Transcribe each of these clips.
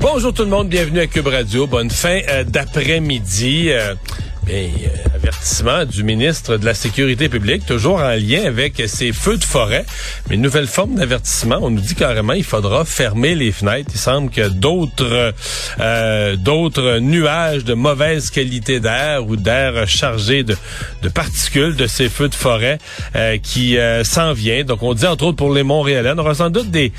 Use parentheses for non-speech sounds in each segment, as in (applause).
Bonjour tout le monde, bienvenue à Cube Radio. Bonne fin euh, d'après-midi. Euh, euh, avertissement du ministre de la Sécurité publique, toujours en lien avec ces feux de forêt. Mais une nouvelle forme d'avertissement, on nous dit carrément il faudra fermer les fenêtres. Il semble que d'autres euh, d'autres nuages de mauvaise qualité d'air ou d'air chargé de, de particules de ces feux de forêt euh, qui euh, s'en vient. Donc on dit entre autres pour les Montréalais, on aura sans doute des,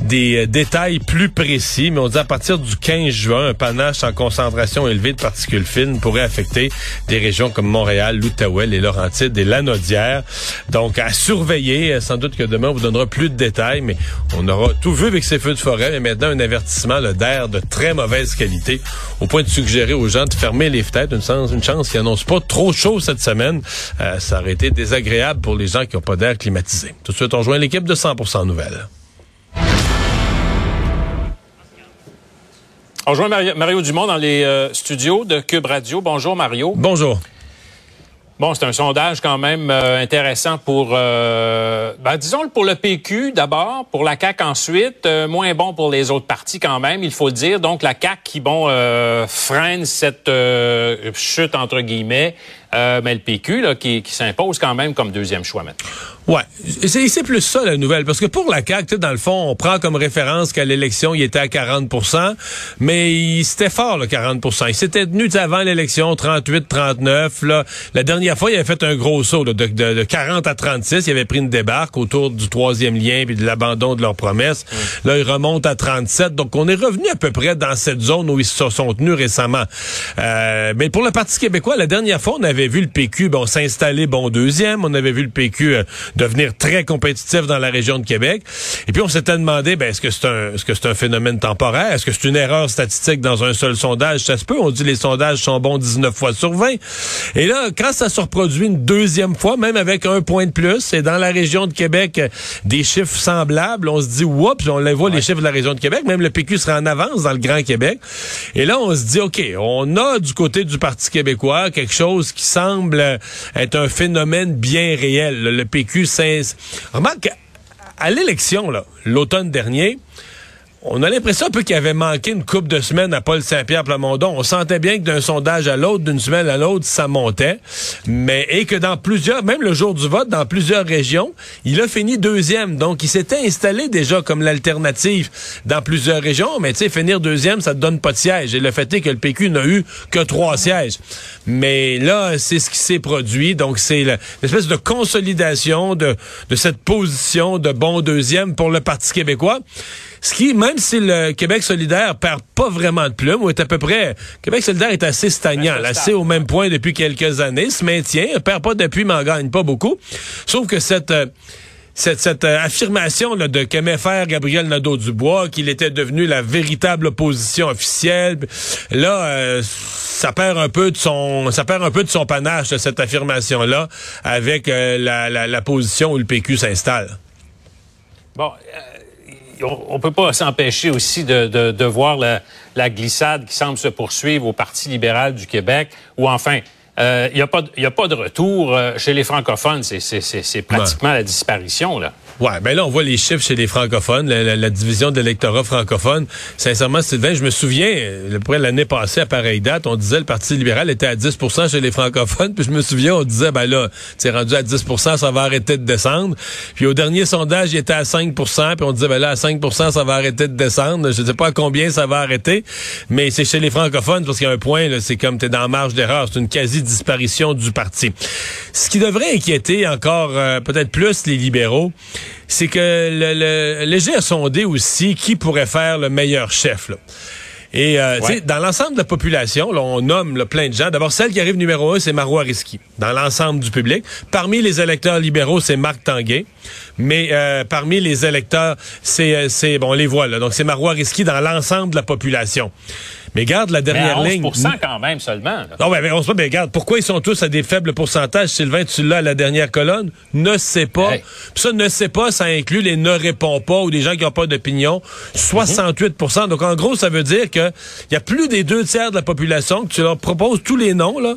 des détails plus précis, mais on dit à partir du 15 juin, un panache en concentration élevée de particules fines pourrait affecter des régions comme Montréal, l'Outaouais, les Laurentides et l'Anaudière. Donc, à surveiller. Sans doute que demain, on vous donnera plus de détails, mais on aura tout vu avec ces feux de forêt. Mais maintenant, un avertissement d'air de très mauvaise qualité, au point de suggérer aux gens de fermer les fenêtres. Une chance, une chance qui annonce pas trop chaud cette semaine. Euh, ça aurait été désagréable pour les gens qui n'ont pas d'air climatisé. Tout de suite, on rejoint l'équipe de 100% Nouvelles. On rejoint Mario, Dumont dans les euh, studios de Cube Radio. Bonjour Mario. Bonjour. Bon, c'est un sondage quand même euh, intéressant pour, euh, ben, disons pour le PQ d'abord, pour la CAC ensuite, euh, moins bon pour les autres partis quand même, il faut le dire. Donc la CAC qui bon freine cette chute entre guillemets, mais le PQ là, qui, qui s'impose quand même comme deuxième choix maintenant. Ouais, c'est plus ça la nouvelle, parce que pour la CAQ, dans le fond, on prend comme référence qu'à l'élection, il était à 40% mais c'était fort, le 40 Il s'était tenu avant l'élection, 38, 39. Là. La dernière fois, il avait fait un gros saut de, de, 40 à 36. Il avait pris une débarque autour du troisième lien puis de l'abandon de leurs promesses. Là, il remonte à 37. Donc, on est revenu à peu près dans cette zone où ils se sont tenus récemment. Euh, mais pour le Parti québécois, la dernière fois, on avait vu le PQ bon s'installer bon deuxième. On avait vu le PQ euh, devenir très compétitif dans la région de Québec. Et puis on s'était demandé, ben, est-ce que c'est un, est-ce que c'est un phénomène temporaire? Est-ce que c'est une erreur statistique dans un seul sondage? Ça se peut. On dit les sondages sont bons 19 fois sur 20. Et là, quand ça se reproduit une deuxième fois, même avec un point de plus, et dans la région de Québec, des chiffres semblables, on se dit, oups, on les voit les chiffres de la région de Québec. Même le PQ sera en avance dans le Grand Québec. Et là, on se dit, OK, on a du côté du Parti québécois quelque chose qui semble être un phénomène bien réel. Le PQ Remarque, à l'élection, l'automne dernier, on a l'impression un peu qu'il avait manqué une coupe de semaines à Paul Saint-Pierre Plamondon. On sentait bien que d'un sondage à l'autre, d'une semaine à l'autre, ça montait. Mais, et que dans plusieurs, même le jour du vote, dans plusieurs régions, il a fini deuxième. Donc, il s'était installé déjà comme l'alternative dans plusieurs régions. Mais tu sais, finir deuxième, ça te donne pas de siège. Et le fait est que le PQ n'a eu que trois sièges. Mais là, c'est ce qui s'est produit. Donc, c'est l'espèce de consolidation de, de cette position de bon deuxième pour le Parti québécois. Ce qui, même si le Québec solidaire perd pas vraiment de plumes, ou est à peu près, Québec solidaire est assez stagnant, assez au même point depuis quelques années, se maintient, perd pas depuis, mais en gagne pas beaucoup. Sauf que cette, euh, cette, cette euh, affirmation là, de qu'aimait faire Gabriel Nadeau-Dubois, qu'il était devenu la véritable opposition officielle, là, euh, ça perd un peu de son, ça perd un peu de son panache cette affirmation-là avec la, la, la, position où le PQ s'installe. Bon, on, ne peut pas s'empêcher aussi de, voir la, glissade qui semble se poursuivre au Parti libéral du Québec, ou enfin, il euh, n'y a, pas de retour euh, chez les francophones. C'est pratiquement la disparition, là. Ouais, ben là, on voit les chiffres chez les francophones, la, division d'électorat francophone. Sincèrement, Sylvain, je me souviens, après l'année passée, à pareille date, on disait le Parti libéral était à 10% chez les francophones, (laughs) puis je me souviens, on disait, ben là, c'est rendu à 10% ça va arrêter de descendre. Puis au dernier sondage, il était à 5% puis on disait, ben là, à 5% ça va arrêter de descendre. Je sais pas à combien ça va arrêter, mais c'est chez les francophones, parce qu'il y a un point, c'est comme t'es dans marge d'erreur, c'est une quasi-disparition du parti. Ce qui devrait inquiéter encore euh, peut-être plus les libéraux, c'est que le, le, Léger a sondé aussi qui pourrait faire le meilleur chef. Là. Et euh, dans l'ensemble de la population, là, on nomme plein de gens. D'abord, celle qui arrive numéro un, c'est Marois Risky, dans l'ensemble du public. Parmi les électeurs libéraux, c'est Marc Tanguay. mais euh, parmi les électeurs, c'est, c'est bon, on les voit là. Donc c'est Marois Risky dans l'ensemble de la population. Mais garde la dernière mais à 11 ligne. quand même seulement. Non, mais, mais on se mais regarde, pourquoi ils sont tous à des faibles pourcentages? Sylvain, tu l'as à la dernière colonne? Ne sait pas. Hey. Puis ça, ne sait pas, ça inclut les ne répond pas ou des gens qui n'ont pas d'opinion. 68% Donc, en gros, ça veut dire que il y a plus des deux tiers de la population que tu leur proposes tous les noms, là,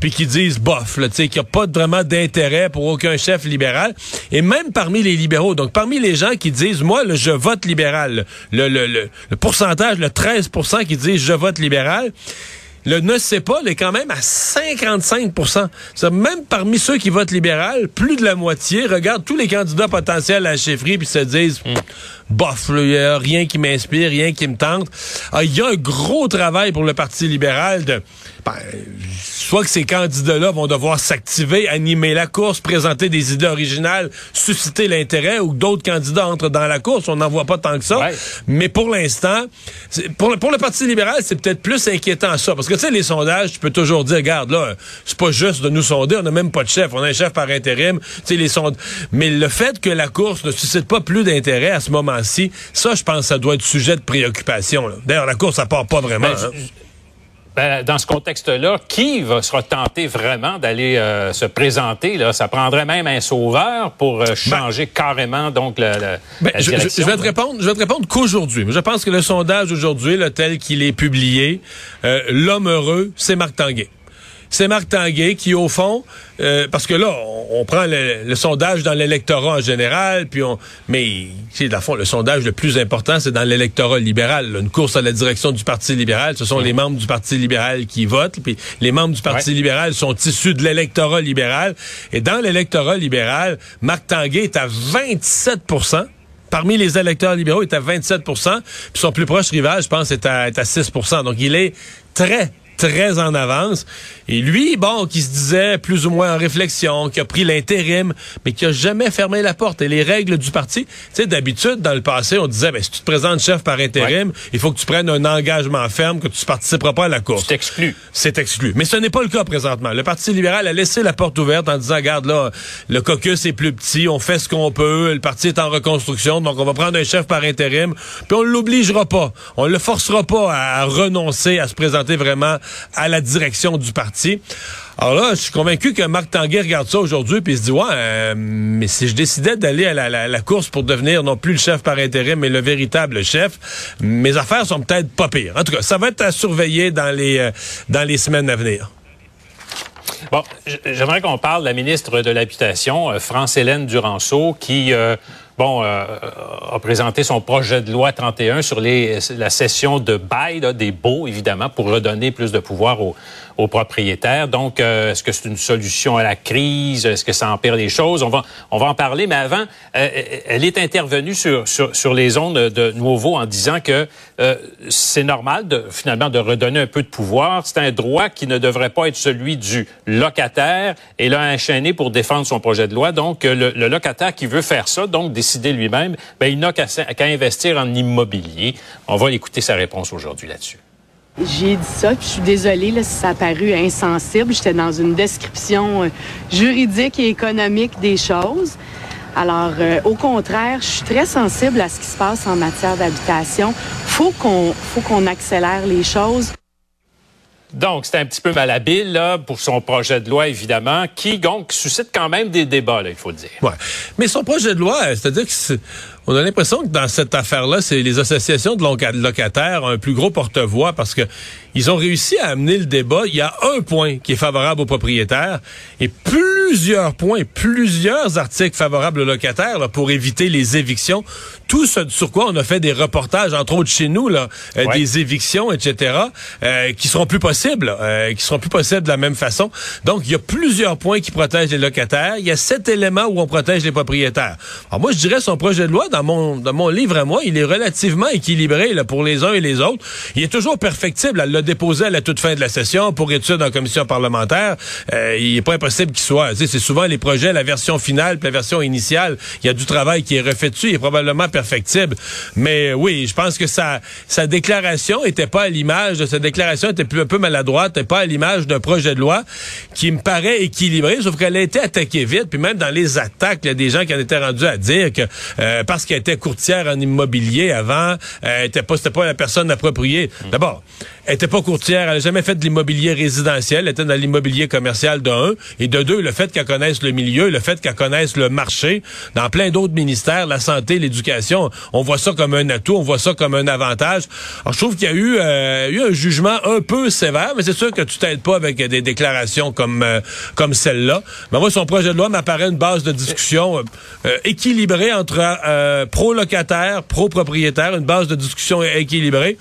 puis qui disent bof, là, tu sais, qu'il n'y a pas vraiment d'intérêt pour aucun chef libéral. Et même parmi les libéraux, donc parmi les gens qui disent, moi, là, je vote libéral, le, le, le, le pourcentage, le 13% qui disent je vote libéral, le ne sait pas est quand même à 55 C'est Même parmi ceux qui votent libéral, plus de la moitié regardent tous les candidats potentiels à la chefferie puis se disent bof, il n'y a rien qui m'inspire, rien qui me tente. Ah, Il y a un gros travail pour le Parti libéral de soit que ces candidats-là vont devoir s'activer, animer la course, présenter des idées originales, susciter l'intérêt, ou que d'autres candidats entrent dans la course. On n'en voit pas tant que ça. Ouais. Mais pour l'instant, pour le, pour le Parti libéral, c'est peut-être plus inquiétant ça. Parce que, tu sais, les sondages, tu peux toujours dire, regarde, là, c'est pas juste de nous sonder, on n'a même pas de chef. On a un chef par intérim. Tu sais, les sondages. Mais le fait que la course ne suscite pas plus d'intérêt à ce moment-ci, ça, je pense, ça doit être sujet de préoccupation. là. D'ailleurs, la course, ça part pas vraiment. Ben, hein. Ben, dans ce contexte-là, qui va sera tenté vraiment d'aller euh, se présenter là? Ça prendrait même un sauveur pour euh, changer carrément donc Ben, la je, je- vais te répondre. Je vais te répondre qu'aujourd'hui. Je pense que le sondage aujourd'hui, tel qu'il est publié, euh, l'homme heureux, c'est Marc Tanguay. C'est Marc Tanguay qui, au fond, euh, parce que là, on, on prend le, le sondage dans l'électorat en général, puis on, mais c'est fond le sondage le plus important, c'est dans l'électorat libéral. là. Une course à la direction du Parti libéral, ce sont les membres du Parti libéral qui votent, puis les membres du Parti Ouais. libéral sont issus de l'électorat libéral. Et dans l'électorat libéral, Marc Tanguay est à 27% Parmi les électeurs libéraux, il est à 27% puis son plus proche rival, je pense, est à, est à 6% Donc, il est très, très en avance. Et lui, bon, qui se disait plus ou moins en réflexion, qui a pris l'intérim, mais qui a jamais fermé la porte. Et les règles du parti, tu sais, d'habitude, dans le passé, on disait, ben, si tu te présentes chef par intérim, il faut que tu prennes un engagement ferme, que tu participeras pas à la course Tu t'exclus. c'est exclu. Mais ce n'est pas le cas présentement. Le Parti libéral a laissé la porte ouverte en disant, regarde là, le caucus est plus petit, on fait ce qu'on peut, le parti est en reconstruction, donc on va prendre un chef par intérim, puis on l'obligera pas, on le forcera pas à renoncer à se présenter vraiment à la direction du parti. Alors là, je suis convaincu que Marc Tanguay regarde ça aujourd'hui puis se dit ouais, euh, mais si je décidais d'aller à la, course pour devenir non plus le chef par intérim, mais le véritable chef, mes affaires sont peut-être pas pires. En tout cas, ça va être à surveiller dans les euh, semaines à venir. Bon, j'aimerais qu'on parle de la ministre de l'Habitation, euh, France-Hélène Duranceau, qui, bon, euh, a présenté son projet de loi 31 sur les, la cession de bail des baux, évidemment, pour redonner plus de pouvoir aux, aux propriétaires. Donc, euh, est-ce que c'est une solution à la crise? Est-ce que ça empire les choses? On va, on va en parler, mais avant, euh, elle est intervenue sur, sur, sur les ondes de Nouveau en disant que euh, c'est normal, de, finalement, de redonner un peu de pouvoir. C'est un droit qui ne devrait pas être celui du locataire et l'a enchaîné pour défendre son projet de loi. Donc, euh, le, le locataire qui veut faire ça, donc décider lui-même, ben, il n'a qu'à qu'à investir en immobilier. On va écouter sa réponse aujourd'hui là-dessus. J'ai dit ça, puis je suis désolée là, si ça a paru insensible. J'étais dans une description euh, juridique et économique des choses. Alors, euh, au contraire, je suis très sensible à ce qui se passe en matière d'habitation. Faut qu'on, faut qu'on accélère les choses. Donc, c'est un petit peu malhabile là, pour son projet de loi, évidemment, qui donc suscite quand même des débats, là, il faut le dire. Ouais. Mais son projet de loi, euh, c'est-à-dire que c'est- on a l'impression que dans cette affaire-là, c'est les associations de loca- de locataires ont un plus gros porte-voix parce que ils ont réussi à amener le débat. Il y a un point qui est favorable aux propriétaires et plusieurs points, plusieurs articles favorables aux locataires là, pour éviter les évictions. Tout ce sur quoi on a fait des reportages, entre autres chez nous, là, euh, des évictions, etc., euh, qui seront plus possibles, euh, qui seront plus possibles de la même façon. Donc, il y a plusieurs points qui protègent les locataires. Il y a sept éléments où on protège les propriétaires. Alors moi, je dirais son projet de loi, dans mon, dans mon livre à moi, il est relativement équilibré là, pour les uns et les autres. Il est toujours perfectible. Elle l'a déposé à la toute fin de la session pour étude en commission parlementaire. Euh, il n'est pas impossible qu'il soit. C'est souvent les projets, la version finale, puis la version initiale. Il y a du travail qui est refait dessus. Il est probablement perfectible. Mais oui, je pense que sa, sa déclaration était pas à l'image de sa déclaration était un peu maladroite, n'était pas à l'image d'un projet de loi qui me paraît équilibré, sauf qu'elle a été attaquée vite. Puis même dans les attaques, il y a des gens qui en étaient rendus à dire que euh, parce qu'elle était courtière en immobilier avant, euh, était pas, c'était pas la personne appropriée. D'abord, elle était pas courtière, elle n'a jamais fait de l'immobilier résidentiel, elle était dans l'immobilier commercial de un, et de deux, le fait qu'elle connaisse le milieu, le fait qu'elle connaisse le marché, dans plein d'autres ministères, la santé, l'éducation, on voit ça comme un atout, on voit ça comme un avantage. Alors, je trouve qu'il y a eu, euh, eu un jugement un peu sévère, mais c'est sûr que tu t'aides pas avec des déclarations comme euh, comme celle-là. Mais moi, son projet de loi m'apparaît une base de discussion euh, équilibrée entre pro-locataire, pro-propriétaire, une base de discussion équilibrée.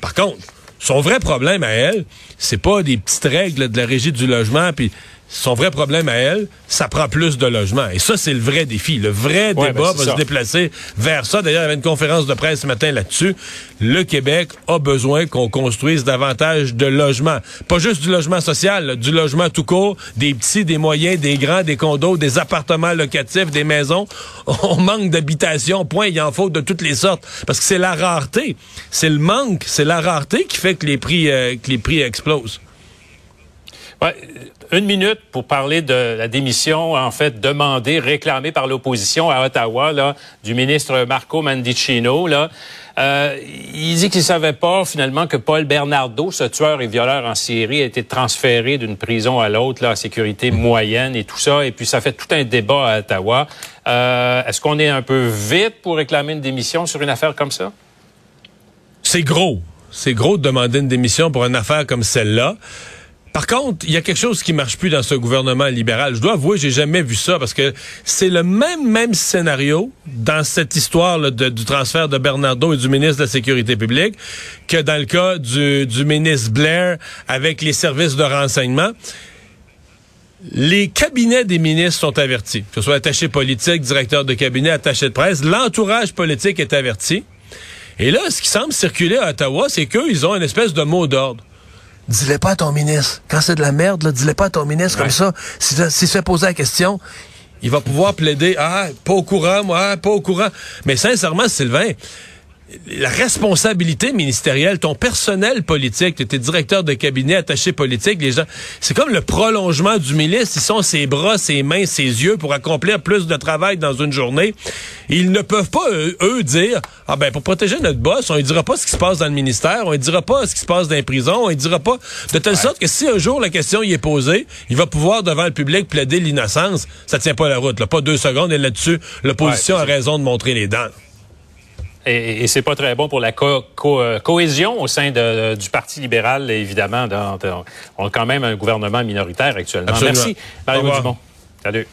Par contre, son vrai problème à elle, c'est pas des petites règles de la régie du logement, puis son vrai problème à elle, ça prend plus de logements. Et ça, c'est le vrai défi. Le vrai débat ben, va se déplacer vers ça. D'ailleurs, il y avait une conférence de presse ce matin là-dessus. Le Québec a besoin qu'on construise davantage de logements. Pas juste du logement social, du logement tout court, des petits, des moyens, des grands, des condos, des appartements locatifs, des maisons. (laughs) On manque d'habitation. Point, il en faut de toutes les sortes. Parce que c'est la rareté. C'est le manque, c'est la rareté qui fait que les prix, euh, que les prix explosent. Ouais, une minute pour parler de la démission, en fait, demandée, réclamée par l'opposition à Ottawa, là, du ministre Marco Mandicino, là. Euh, il dit qu'il savait pas, finalement, que Paul Bernardo, ce tueur et violeur en Syrie, a été transféré d'une prison à l'autre, là, à sécurité moyenne et tout ça. Et puis, ça fait tout un débat à Ottawa. Euh, est-ce qu'on est un peu vite pour réclamer une démission sur une affaire comme ça? C'est gros. C'est gros de demander une démission pour une affaire comme celle-là. Par contre, il y a quelque chose qui marche plus dans ce gouvernement libéral. Je dois avouer, j'ai jamais vu ça parce que c'est le même même scénario dans cette histoire du transfert de Bernardo et du ministre de la Sécurité publique que dans le cas du, ministre Blair avec les services de renseignement. Les cabinets des ministres sont avertis, que ce soit attaché politique, directeur de cabinet, attaché de presse. L'entourage politique est averti. Et là, ce qui semble circuler à Ottawa, c'est qu'eux, ils ont une espèce de mot d'ordre dis-le pas à ton ministre. Quand c'est de la merde, dis-le pas à ton ministre comme ça. Si, si se fait poser la question, il va pouvoir plaider, ah, pas au courant, moi, pas au courant. Mais sincèrement, Sylvain, la responsabilité ministérielle, ton personnel politique, tu étais directeur de cabinet, attaché politique, les gens, c'est comme le prolongement du ministre. Ils sont ses bras, ses mains, ses yeux pour accomplir plus de travail dans une journée. Ils ne peuvent pas, eux, dire, ah ben, pour protéger notre boss, on ne dira pas ce qui se passe dans le ministère, on ne dira pas ce qui se passe dans les prisons, on ne dira pas, de telle sorte que si un jour la question y est posée, il va pouvoir devant le public plaider l'innocence. Ça tient pas la route, là. Pas deux secondes et là-dessus, l'opposition a raison de montrer les dents et, et c'est pas très bon pour la euh, cohésion au sein du Parti libéral, évidemment. on a quand même un gouvernement minoritaire actuellement. Merci, Mario Dumont. Salut.